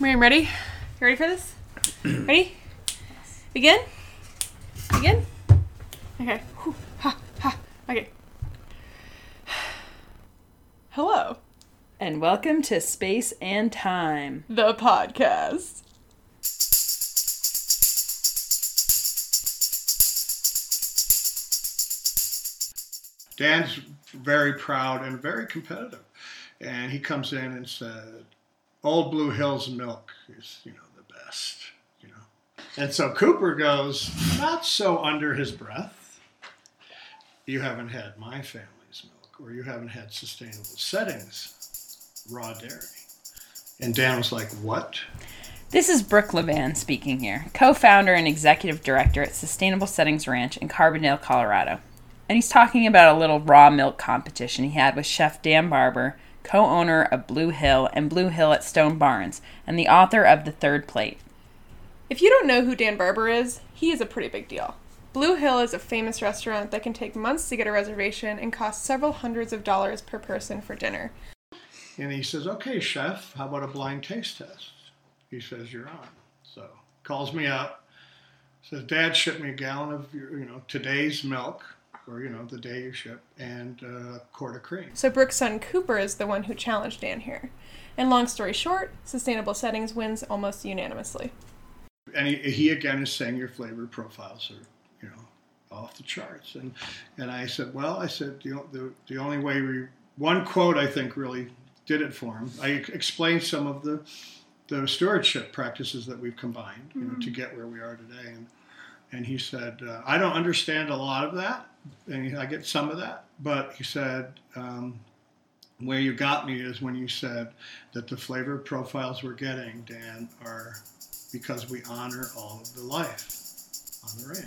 Miriam, ready? You ready for this? ready? Begin? Begin? Okay. Whew. Ha, ha. Okay. Hello, And welcome to Space and Time. the podcast. Dan's very proud and very competitive. And he comes in and said, Old Blue Hill's milk is, you know, the best, you know. And so Cooper goes, not so under his breath. You haven't had my family's milk, or you haven't had sustainable settings, raw dairy. And Dan was like, What? This is Brooke Levan speaking here, co founder and executive director at Sustainable Settings Ranch in Carbondale, Colorado. And he's talking about a little raw milk competition he had with Chef Dan Barber, co owner of Blue Hill and Blue Hill at Stone Barns, and the author of The Third Plate. If you don't know who Dan Barber is, he is a pretty big deal. Blue Hill is a famous restaurant that can take months to get a reservation and cost several hundreds of dollars per person for dinner. And he says, Okay, chef, how about a blind taste test? He says, You're on. So calls me up, says, Dad, ship me a gallon of your, you know, today's milk, or, you know, the day you ship, and uh, a quart of cream. So Brooke's son Cooper is the one who challenged Dan here. And long story short, Sustainable Settings wins almost unanimously. And he, he again is saying your flavor profiles are, you know, off the charts. And and I said, Well, I said, the, the, the only way we, one quote I think really did it for him. I explained some of the the stewardship practices that we've combined, you know, to get where we are today. And and he said, uh, I don't understand a lot of that, and I get some of that, but he said, um, where you got me is when you said that the flavor profiles we're getting, Dan, are because we honor all of the life on the ranch.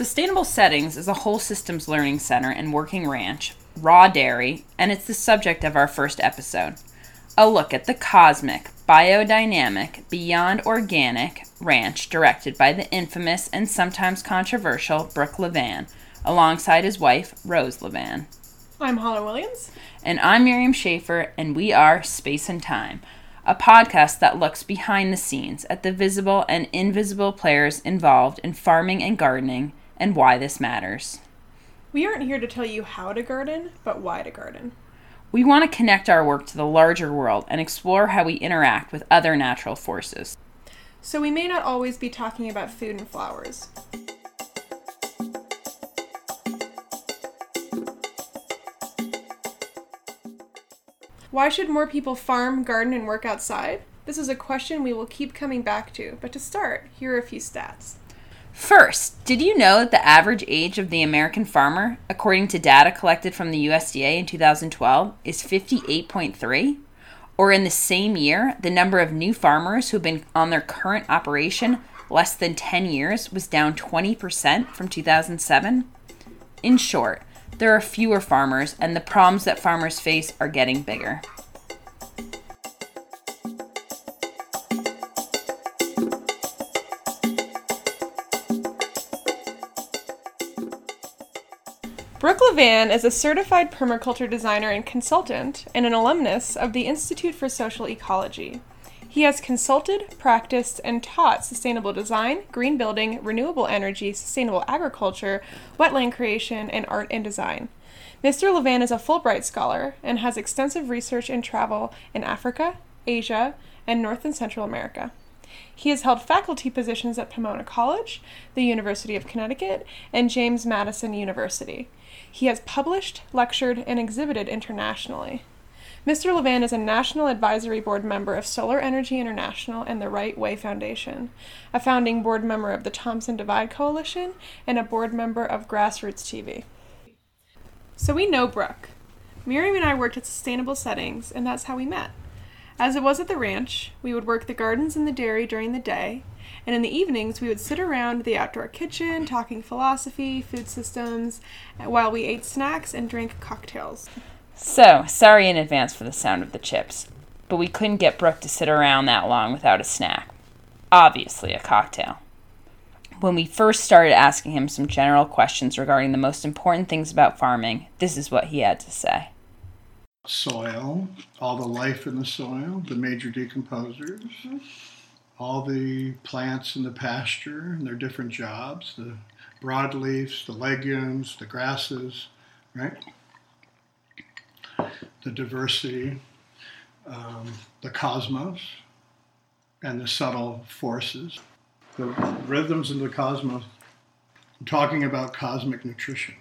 Sustainable Settings is a whole systems learning center and working ranch, raw dairy, and it's the subject of our first episode. A look at the cosmic, biodynamic, beyond organic ranch directed by the infamous and sometimes controversial Brooke Levan, alongside his wife, Rose Levan. I'm Hannah Williams. And I'm Miriam Schaefer, and we are Space and Time, a podcast that looks behind the scenes at the visible and invisible players involved in farming and gardening and why this matters. We aren't here to tell you how to garden, but why to garden. We want to connect our work to the larger world and explore how we interact with other natural forces. So we may not always be talking about food and flowers. Why should more people farm, garden, and work outside? This is a question we will keep coming back to, but to start, here are a few stats. First, did you know that the average age of the American farmer, according to data collected from the USDA in 2012, is 58.3? Or in the same year, the number of new farmers who've been on their current operation less than 10 years was down 20% from 2007? In short, there are fewer farmers, and the problems that farmers face are getting bigger. Levan is a certified permaculture designer and consultant and an alumnus of the Institute for Social Ecology. He has consulted, practiced, and taught sustainable design, green building, renewable energy, sustainable agriculture, wetland creation, and art and design. Mr. Levan is a Fulbright scholar and has extensive research and travel in Africa, Asia, and North and Central America. He has held faculty positions at Pomona College, the University of Connecticut, and James Madison University. He has published, lectured, and exhibited internationally. Mr. Levan is a National Advisory Board member of Solar Energy International and the Right Way Foundation, a founding board member of the Thompson Divide Coalition, and a board member of Grassroots TV. So we know Brooke. Miriam and I worked at Sustainable Settings, and that's how we met. As it was at the ranch, we would work the gardens and the dairy during the day, and in the evenings we would sit around the outdoor kitchen talking philosophy, food systems, while we ate snacks and drank cocktails. So, sorry in advance for the sound of the chips, but we couldn't get Brooke to sit around that long without a snack. Obviously, a cocktail. When we first started asking him some general questions regarding the most important things about farming, this is what he had to say. soil, all the life in the soil, the major decomposers, mm-hmm. All the plants in the pasture and their different jobs, the broadleafs, the legumes, the grasses, right? The diversity, um, the cosmos, and the subtle forces, the rhythms of the cosmos. I'm talking about cosmic nutrition.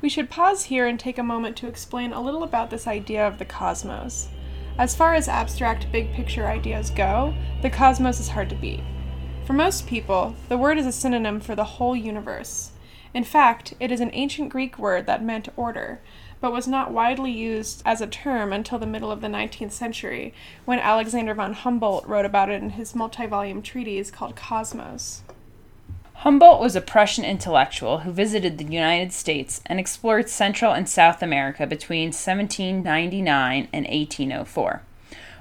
We should pause here and take a moment to explain a little about this idea of the cosmos. As far as abstract big picture ideas go, the cosmos is hard to beat. For most people, the word is a synonym for the whole universe. In fact, it is an ancient Greek word that meant order, but was not widely used as a term until the middle of the 19th century, when Alexander von Humboldt wrote about it in his multi volume treatise called Cosmos. Humboldt was a Prussian intellectual who visited the United States and explored Central and South America between 1799 and 1804.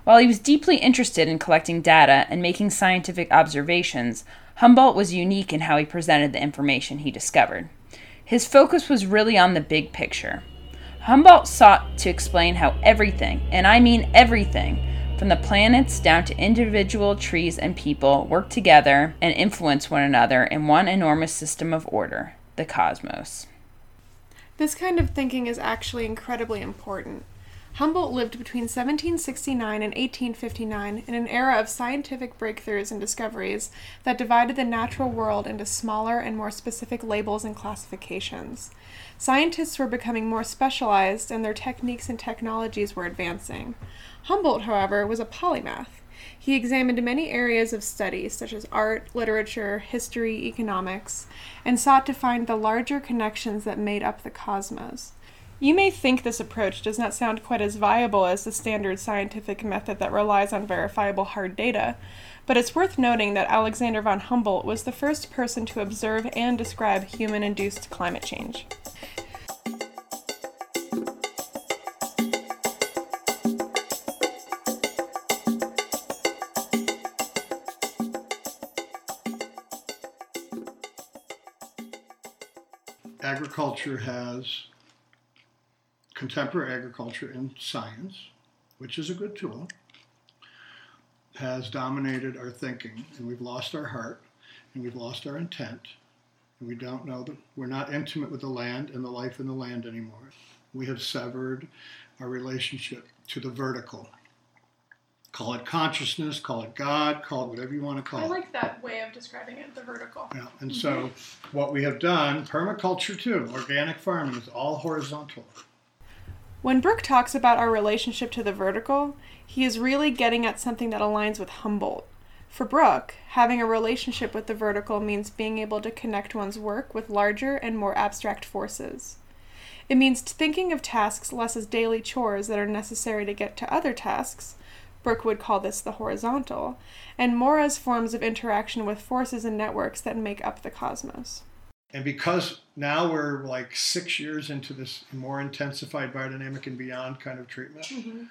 While he was deeply interested in collecting data and making scientific observations, Humboldt was unique in how he presented the information he discovered. His focus was really on the big picture. Humboldt sought to explain how everything, and I mean everything, from the planets down to individual trees and people, work together and influence one another in one enormous system of order the cosmos. This kind of thinking is actually incredibly important. Humboldt lived between 1769 and 1859 in an era of scientific breakthroughs and discoveries that divided the natural world into smaller and more specific labels and classifications. Scientists were becoming more specialized and their techniques and technologies were advancing. Humboldt, however, was a polymath. He examined many areas of study, such as art, literature, history, economics, and sought to find the larger connections that made up the cosmos. You may think this approach does not sound quite as viable as the standard scientific method that relies on verifiable hard data, but it's worth noting that Alexander von Humboldt was the first person to observe and describe human induced climate change. agriculture has contemporary agriculture and science, which is a good tool, has dominated our thinking, and we've lost our heart, and we've lost our intent, and we don't know that we're not intimate with the land and the life in the land anymore. We have severed our relationship to the vertical. Call it consciousness, call it God, call it whatever you want to call it. I like that way of describing it, the vertical. Yeah, and mm-hmm. so what we have done, permaculture too, organic farming is all horizontal. When Brooke talks about our relationship to the vertical, he is really getting at something that aligns with Humboldt. For Brooke, having a relationship with the vertical means being able to connect one's work with larger and more abstract forces. It means thinking of tasks less as daily chores that are necessary to get to other tasks, Brooke would call this the horizontal, and more as forms of interaction with forces and networks that make up the cosmos. And because now we're like six years into this more intensified biodynamic and beyond kind of treatment, mm-hmm.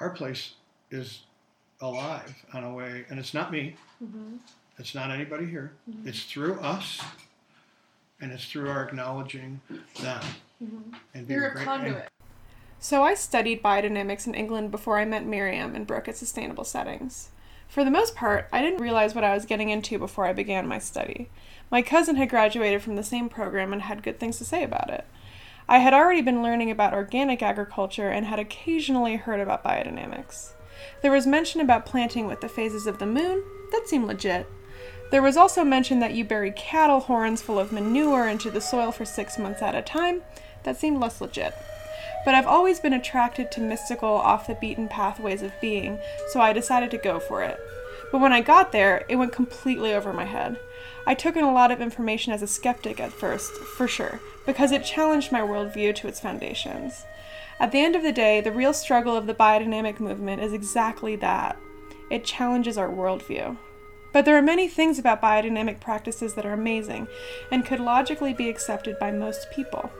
our place is alive on a way, and it's not me. Mm-hmm. It's not anybody here. Mm-hmm. It's through us, and it's through our acknowledging them. Mm-hmm. And You're a conduit. So I studied biodynamics in England before I met Miriam and Brooke at Sustainable Settings. For the most part, I didn't realize what I was getting into before I began my study. My cousin had graduated from the same program and had good things to say about it. I had already been learning about organic agriculture and had occasionally heard about biodynamics. There was mention about planting with the phases of the moon, that seemed legit. There was also mention that you bury cattle horns full of manure into the soil for six months at a time, that seemed less legit. But I've always been attracted to mystical, off the beaten pathways of being, so I decided to go for it. But when I got there, it went completely over my head. I took in a lot of information as a skeptic at first, for sure, because it challenged my worldview to its foundations. At the end of the day, the real struggle of the biodynamic movement is exactly that it challenges our worldview. But there are many things about biodynamic practices that are amazing and could logically be accepted by most people.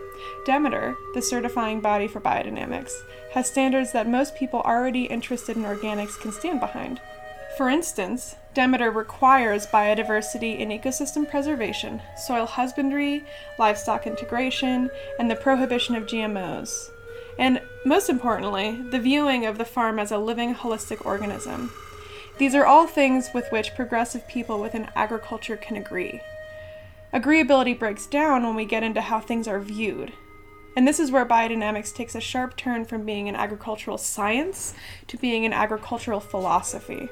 Demeter, the certifying body for biodynamics, has standards that most people already interested in organics can stand behind. For instance, Demeter requires biodiversity and ecosystem preservation, soil husbandry, livestock integration, and the prohibition of GMOs. and most importantly, the viewing of the farm as a living, holistic organism. These are all things with which progressive people within agriculture can agree. Agreeability breaks down when we get into how things are viewed. And this is where biodynamics takes a sharp turn from being an agricultural science to being an agricultural philosophy.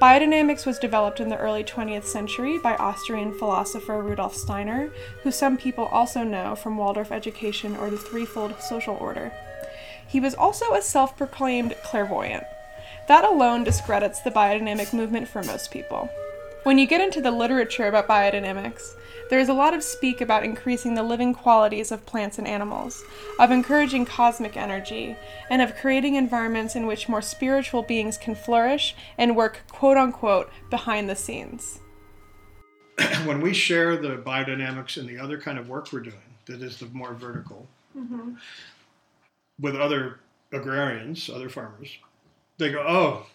Biodynamics was developed in the early 20th century by Austrian philosopher Rudolf Steiner, who some people also know from Waldorf education or the threefold social order. He was also a self proclaimed clairvoyant. That alone discredits the biodynamic movement for most people. When you get into the literature about biodynamics, there is a lot of speak about increasing the living qualities of plants and animals, of encouraging cosmic energy, and of creating environments in which more spiritual beings can flourish and work quote unquote behind the scenes. when we share the biodynamics and the other kind of work we're doing, that is the more vertical, Mm-hmm. with other agrarians, other farmers, they go, "Oh,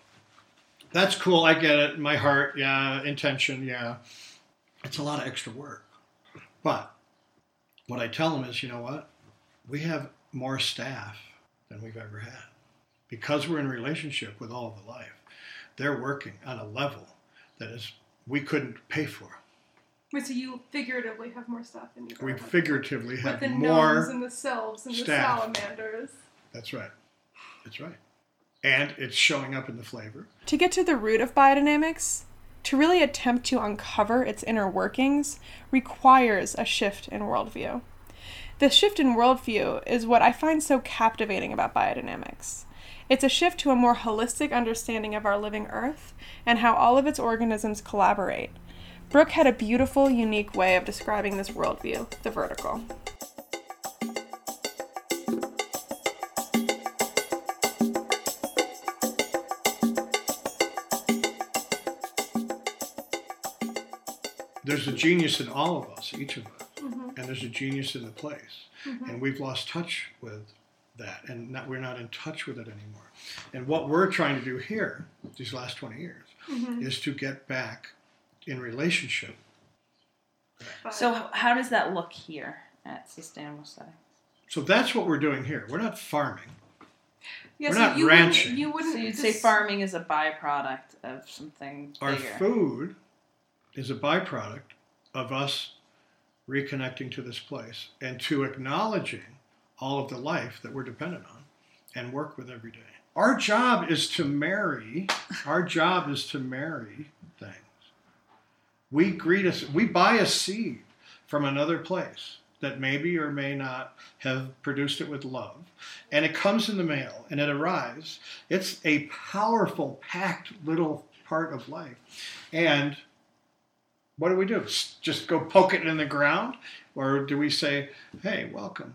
that's cool. I get it. My heart, yeah, intention, yeah. It's a lot of extra work." But what I tell them is, you know what? We have more staff than we've ever had because we're in relationship with all of the life. They're working on a level that is we couldn't pay for. Wait, so you figuratively have more staff than you We figuratively With have the more. gnomes and the sylphs and staff. the salamanders. That's right. That's right. And it's showing up in the flavor. To get to the root of biodynamics, to really attempt to uncover its inner workings, requires a shift in worldview. This shift in worldview is what I find so captivating about biodynamics. It's a shift to a more holistic understanding of our living earth and how all of its organisms collaborate. Brooke had a beautiful, unique way of describing this worldview, the vertical. There's a genius in all of us, each of us, mm-hmm. and there's a genius in the place. Mm-hmm. And we've lost touch with that, and not, we're not in touch with it anymore. And what we're trying to do here, these last 20 years, mm-hmm. is to get back in relationship. So, how does that look here at Sustainable Settings? So that's what we're doing here. We're not farming. Yeah, We're so not you ranching. Wouldn't, you wouldn't So, you'd say farming is a byproduct of something Our bigger. food is a byproduct of us reconnecting to this place and to acknowledging all of the life that we're dependent on and work with every day. Our job is to marry, our job is to marry things. We greet us, we buy a seed from another place that maybe or may not have produced it with love. And it comes in the mail and it arrives. It's a powerful, packed little part of life. And what do we do? Just go poke it in the ground? Or do we say, hey, welcome?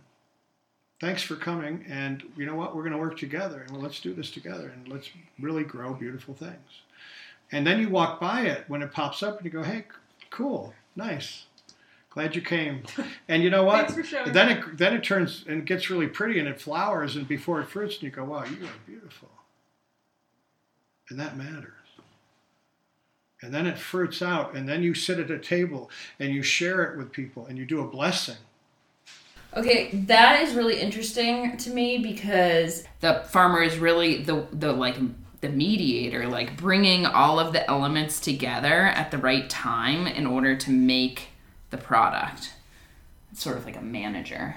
Thanks for coming. And you know what? We're going to work together and well, let's do this together and let's really grow beautiful things. And then you walk by it when it pops up and you go, hey, cool, nice. Glad you came. And you know what? Thanks for showing then it then it turns and gets really pretty and it flowers and before it fruits and you go, wow, you are beautiful. And that matters. And then it fruits out and then you sit at a table and you share it with people and you do a blessing. Okay, that is really interesting to me because the farmer is really the the like the mediator, like bringing all of the elements together at the right time in order to make the product. It's sort of like a manager.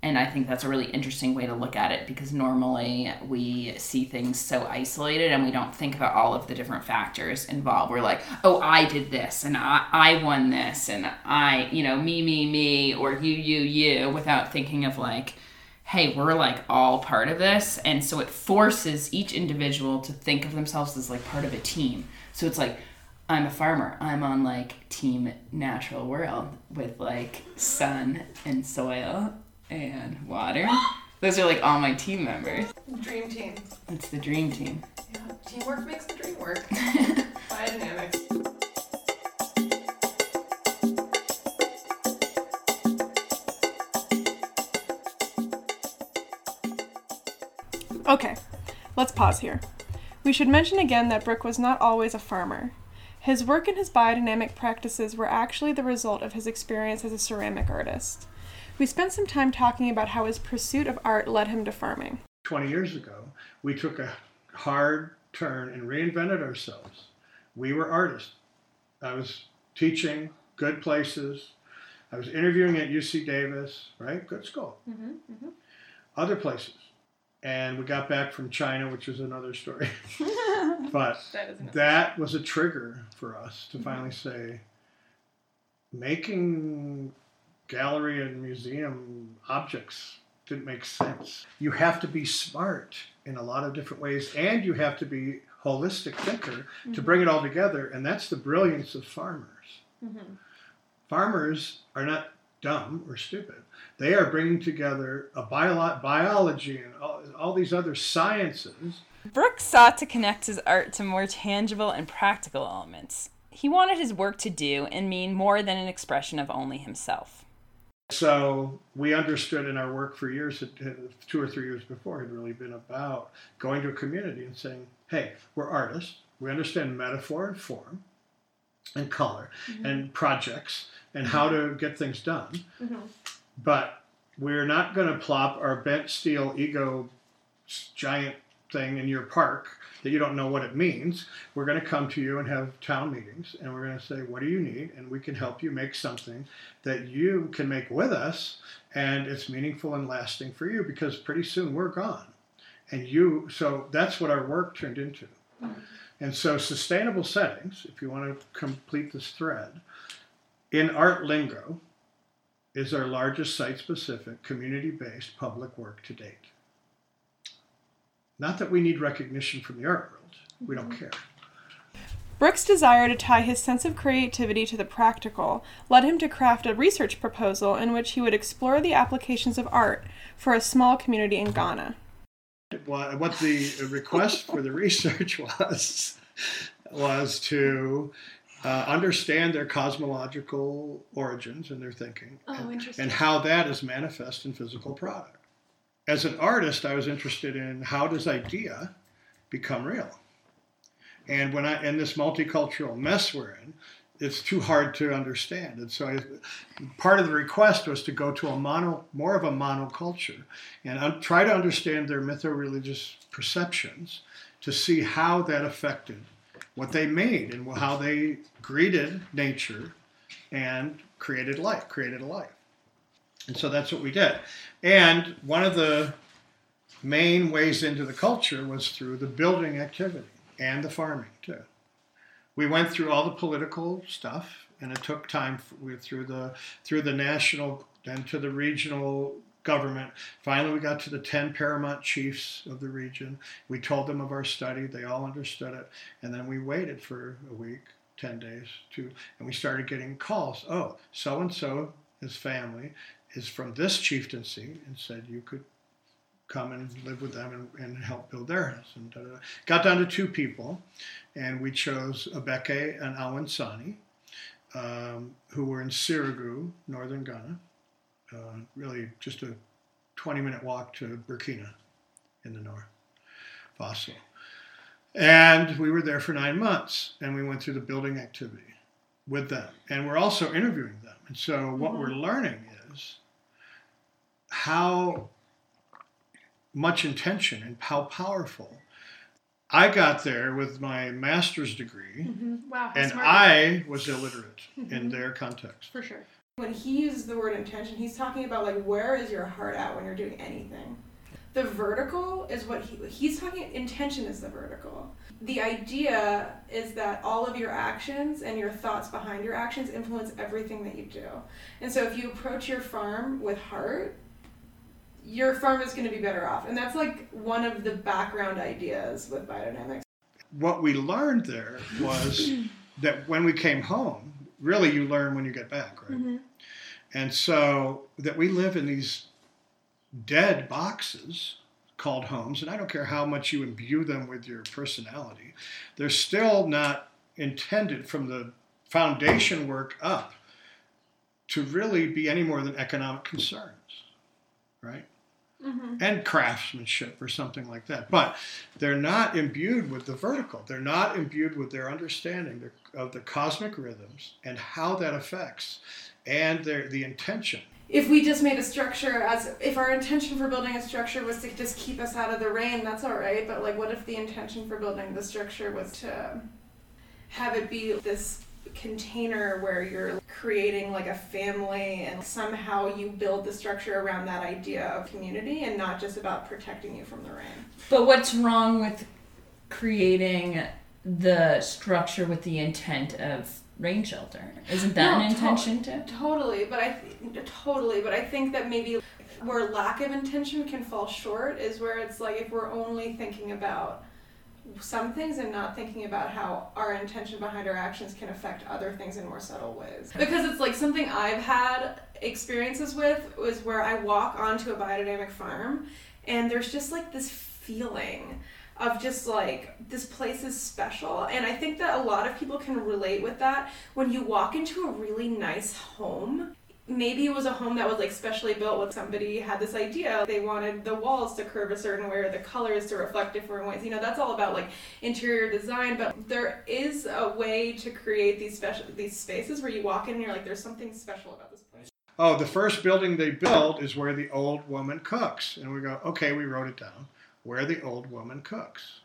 And I think that's a really interesting way to look at it because normally we see things so isolated and we don't think about all of the different factors involved. We're like, oh, I did this and I, I won this and I, you know, me, me, me, or you, you, you, without thinking of like, hey, we're like all part of this. And so it forces each individual to think of themselves as like part of a team. So it's like, I'm a farmer. I'm on like Team Natural World with like sun and soil and water. Those are like all my team members. Dream team. It's the dream team. Yeah. Teamwork makes the dream work. Biodynamics. Okay, let's pause here. We should mention again that Brooke was not always a farmer. His work and his biodynamic practices were actually the result of his experience as a ceramic artist. We spent some time talking about how his pursuit of art led him to farming. 20 years ago, we took a hard turn and reinvented ourselves. We were artists. I was teaching good places. I was interviewing at UC Davis, right? Good school. Mm-hmm, Other places. And we got back from China, which is another story. but That that was a trigger for us to finally say making gallery and museum objects didn't make sense. You have to be smart in a lot of different ways, and you have to be holistic thinker to bring it all together, and that's the brilliance of farmers. Mm-hmm. Farmers are not dumb or stupid. They are bringing together a bio- biology and all, all these other sciences Brooks sought to connect his art to more tangible and practical elements. He wanted his work to do and mean more than an expression of only himself. So we understood in our work for years, two or three years before, had really been about going to a community and saying, "Hey, we're artists. We understand metaphor and form, and color, mm-hmm. and projects, and how to get things done. Mm-hmm. But we're not going to plop our bent steel ego giant thing in your park that you don't know what it means. We're going to come to you and have town meetings, and we're going to say, What do you need? And we can help you make something that you can make with us, and it's meaningful and lasting for you because pretty soon we're gone. And you, so that's what our work turned into. Mm-hmm. And so, sustainable settings, if you want to complete this thread, in art lingo, is our largest site specific, community based public work to date. Not that we need recognition from the art world, we don't care. Brooks' desire to tie his sense of creativity to the practical led him to craft a research proposal in which he would explore the applications of art for a small community in Ghana. What what the request for the research was was to uh, understand their cosmological origins and their thinking, and, and how that is manifest in physical product. As an artist, I was interested in how does idea become real. And when I in this multicultural mess we're in, it's too hard to understand. And so, I, part of the request was to go to a mono, more of a monoculture, and un, try to understand their mytho-religious perceptions to see how that affected what they made and how they greeted nature and created life, created a life. And so that's what we did. And one of the main ways into the culture was through the building activity and the farming too. We went through all the political stuff, and it took time through the through the national then to the regional government. Finally, we got to the ten paramount chiefs of the region. We told them of our study; they all understood it, and then we waited for a week, ten days, to, and we started getting calls. Oh, so and so, his family is from this chieftaincy, and said you could come and live with them and, and help build their house. And da, da, da. got down to two people, and we chose Abeke and Awansani, um, who were in Sirigu, northern Ghana. Uh, really, just a 20-minute walk to Burkina, in the north, Faso. And we were there for nine months, and we went through the building activity with them, and we're also interviewing them. And so, what we're learning how much intention and how powerful. I got there with my master's degree, Wow, and I was illiterate Mm-hmm. in their context. For sure. When he uses the word intention, he's talking about like where is your heart at when you're doing anything. The vertical is what he he's talking intention is the vertical. The idea is that all of your actions and your thoughts behind your actions influence everything that you do. And so if you approach your farm with heart, your farm is going to be better off. And that's like one of the background ideas with biodynamics. What we learned there was that when we came home, really you learn when you get back, right? Mm-hmm. And so that we live in these dead boxes called homes, and I don't care how much you imbue them with your personality, they're still not intended from the foundation work up to really be any more than economic concerns, right? Mm-hmm. And craftsmanship or something like that. But they're not imbued with the vertical. They're not imbued with their understanding of the cosmic rhythms and how that affects and their, the intention. if we just made a structure as if our intention for building a structure was to just keep us out of the rain, that's all right. But like, what if the intention for building the structure was to have it be this container where you're creating like a family and somehow you build the structure around that idea of community and not just about protecting you from the rain. But what's wrong with creating the structure with the intent of rain shelter? Isn't that No, an intention too? Totally, but I th- totally, but I think that maybe where lack of intention can fall short is where it's like if we're only thinking about some things and not thinking about how our intention behind our actions can affect other things in more subtle ways. Because it's like something I've had experiences with was where I walk onto a biodynamic farm and there's just like this feeling of just like this place is special and i think that a lot of people can relate with that when you walk into a really nice home maybe it was a home that was like specially built with somebody had this idea they wanted the walls to curve a certain way or the colors to reflect different ways you know that's all about like interior design but there is a way to create these special these spaces where you walk in and you're like there's something special about this place Oh, the first building they built is where the old woman cooks. And we go, okay, we wrote it down. Where the old woman cooks.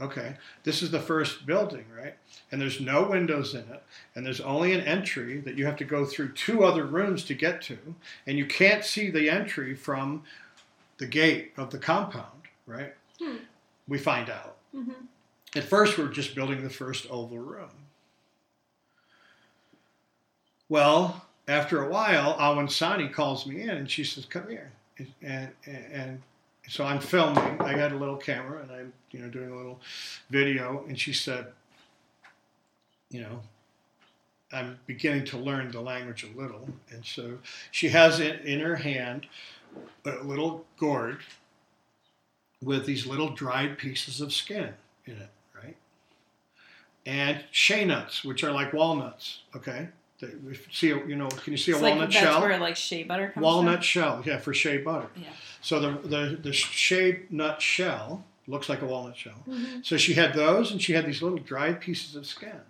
Okay, this is the first building, right? And there's no windows in it, and there's only an entry that you have to go through two other rooms to get to, and you can't see the entry from the gate of the compound, right? Hmm. We find out. Mhm. At first, we're just building the first oval room. Well, after a while, Awan Sani calls me in and she says, "Come here." And, and and so I'm filming. I got a little camera and I'm you know doing a little video. And she said, "You know, I'm beginning to learn the language a little." And so she has in, in her hand a little gourd with these little dried pieces of skin in it, right? And shea nuts, which are like walnuts. Okay, see, you know, can you see a It's walnut like that's shell? where like shea butter comes walnut from. shell, yeah, for shea butter. Yeah. So the the the shea nut shell looks like a walnut shell. Mm-hmm. So she had those, and she had these little dried pieces of skin.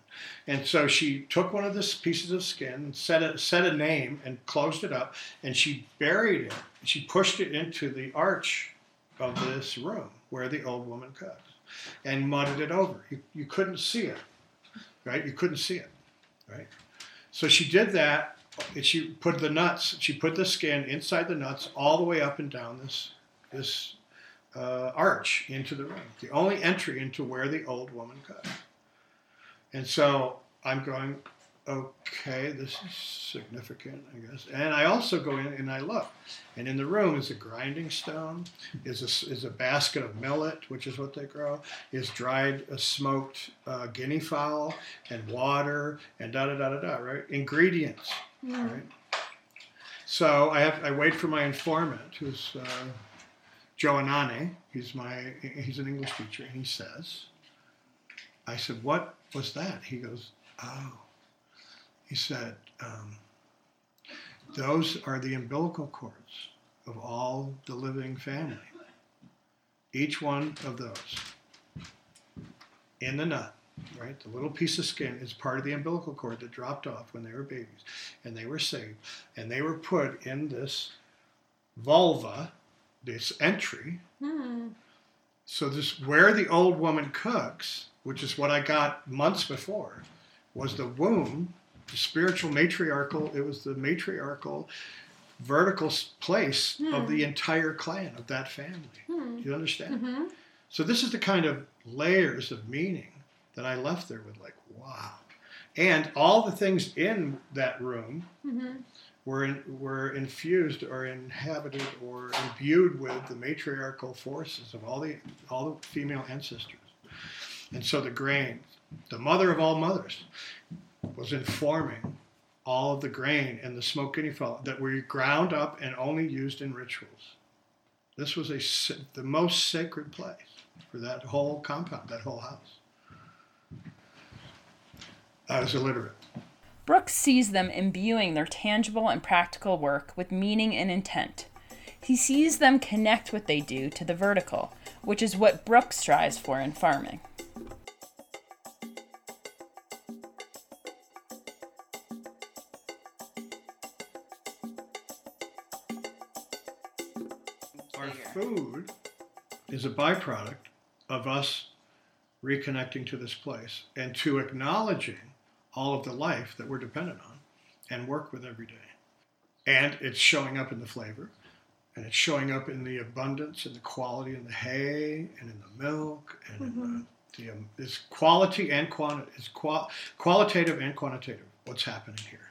And so she took one of the pieces of skin, set a set a name, and closed it up, and she buried it. She pushed it into the arch of this room where the old woman cooks, and mudded it over. You, you couldn't see it, right? You couldn't see it, right? So she did that. And she put the nuts. She put the skin inside the nuts all the way up and down this this uh, arch into the room. The only entry into where the old woman cooked. And so I'm going, okay, this is significant, I guess. And I also go in and I look, and in the room is a grinding stone, is a, is a basket of millet, which is what they grow, is dried uh, smoked uh, guinea fowl, and water, and da da da da da. Right, ingredients. Right. So I have I wait for my informant, who's uh, Joe Anane. He's my he's an English teacher, and he says, I said, what was that? He goes, oh. He said, um, those are the umbilical cords of all the living family. Each one of those in the nut, right? The little piece of skin is part of the umbilical cord that dropped off when they were babies, and they were saved, and they were put in this vulva, this entry. Hmm. So this where the old woman cooks, which is what I got months before, was the womb, spiritual matriarchal. It was the matriarchal, vertical place of the entire clan of that family. Hmm. Do you understand? Mhm. So this is the kind of layers of meaning that I left there with, like, wow. And all the things in that room Mhm. were in, were infused or inhabited or imbued with the matriarchal forces of all the all the female ancestors. And so the grain, the mother of all mothers, was informing all of the grain and the smoked guinea fowl that were ground up and only used in rituals. This was a the most sacred place for that whole compound, that whole house. I was illiterate. Brooks sees them imbuing their tangible and practical work with meaning and intent. He sees them connect what they do to the vertical, which is what Brooks strives for in farming. Is a byproduct of us reconnecting to this place and to acknowledging all of the life that we're dependent on and work with every day. And it's showing up in the flavor, and it's showing up in the abundance and the quality in the hay and in the milk and in the, the um, it's quality and quantity. It's qual- qualitative and quantitative. What's happening here?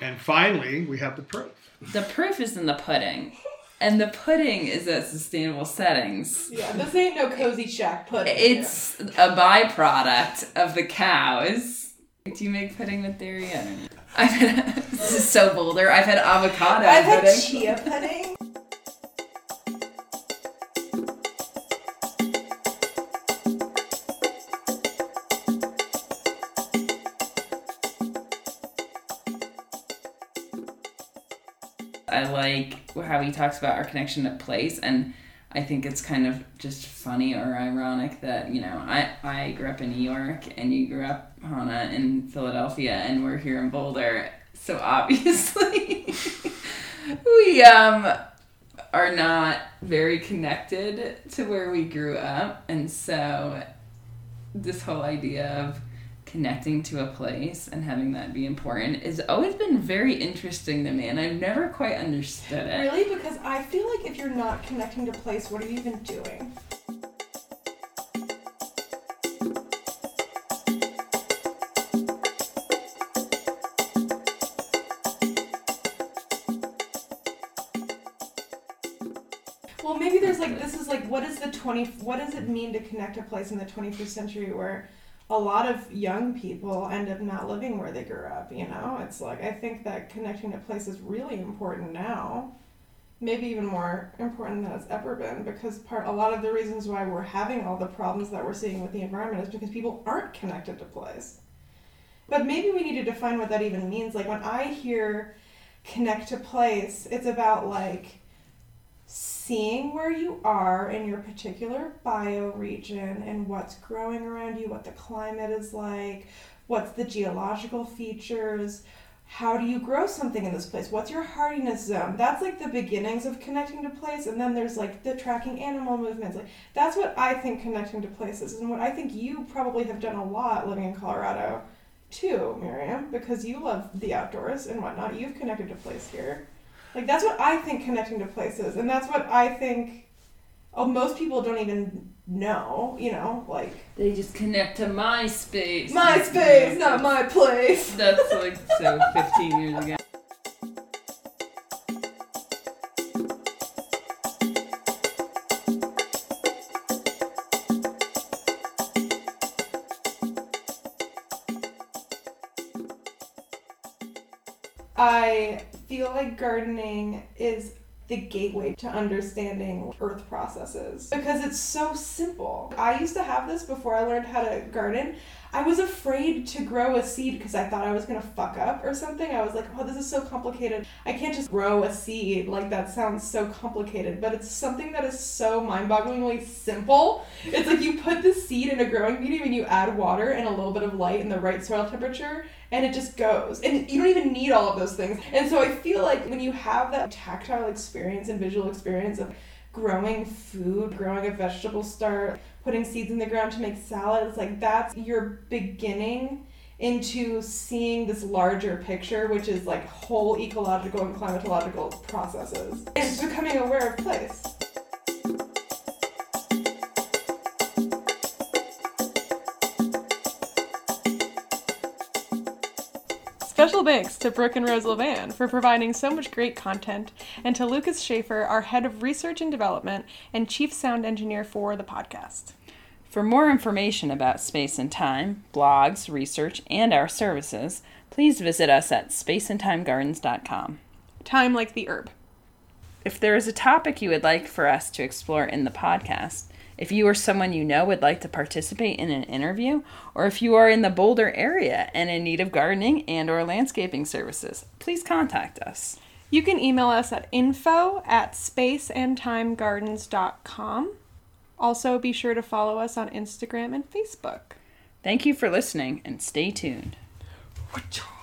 And finally, we have the proof. The proof is in the pudding. And the pudding is at sustainable settings. Yeah, this ain't no Kozy Shack pudding. It's a byproduct of the cows. Do you make pudding with dairy? I don't know. I've had, this is so boulder. I've had avocado I've had pudding. chia pudding. Like how he talks about our connection to place, and I think it's kind of just funny or ironic that you know I I grew up in New York and you grew up Hannah in Philadelphia, and we're here in Boulder, so obviously we um are not very connected to where we grew up, and so this whole idea of connecting to a place and having that be important has always been very interesting to me and I've never quite understood it. Really? Because I feel like if you're not connecting to place, what are you even doing? Well, maybe there's like this is like what is the 20 what does it mean to connect a place in the 21st century where a lot of young people end up not living where they grew up, you know? It's like I think that connecting to place is really important now. Maybe even more important than it's ever been because part a lot of the reasons why we're having all the problems that we're seeing with the environment is because people aren't connected to place. But maybe we need to define what that even means. Like when I hear connect to place, it's about like seeing where you are in your particular bioregion and what's growing around you, what the climate is like, what's the geological features, how do you grow something in this place, what's your hardiness zone. That's like the beginnings of connecting to place, and then there's like the tracking animal movements. Like that's what I think connecting to places, and what I think you probably have done a lot living in Colorado too, Miriam, because you love the outdoors and whatnot. You've connected to place here. Like that's what I think connecting to places, and that's what I think. Oh, most people don't even know. You know, like They just connect to my space. my space, not my place. That's like so 15 years ago. I feel like gardening is the gateway to understanding earth processes because it's so simple. I used to have this before I learned how to garden. I was afraid to grow a seed because I thought I was to fuck up or something. I was like, oh, this is so complicated. I can't just grow a seed. Like, that sounds so complicated. But it's something that is so mind bogglingly simple. It's like you put the seed in a growing medium and you add water and a little bit of light and the right soil temperature, and it just goes. And you don't even need all of those things. And so I feel like when you have that tactile experience and visual experience of growing food, growing a vegetable start, putting seeds in the ground to make salad, it's like that's your beginning into seeing this larger picture, which is like whole ecological and climatological processes. It's becoming aware of place. Special thanks to Brooke and Rose Levan for providing so much great content, and to Lucas Schaefer, our head of research and development and chief sound engineer for the podcast. For more information about space and time, blogs, research, and our services, please visit us at spaceandtimegardens.com. Time like the herb. If there is a topic you would like for us to explore in the podcast, if you or someone you know would like to participate in an interview, or if you are in the Boulder area and in need of gardening and or landscaping services, please contact us. You can email us at info at spaceandtimegardens.com. Also, be sure to follow us on Instagram and Facebook. Thank you for listening and stay tuned. Wachoo.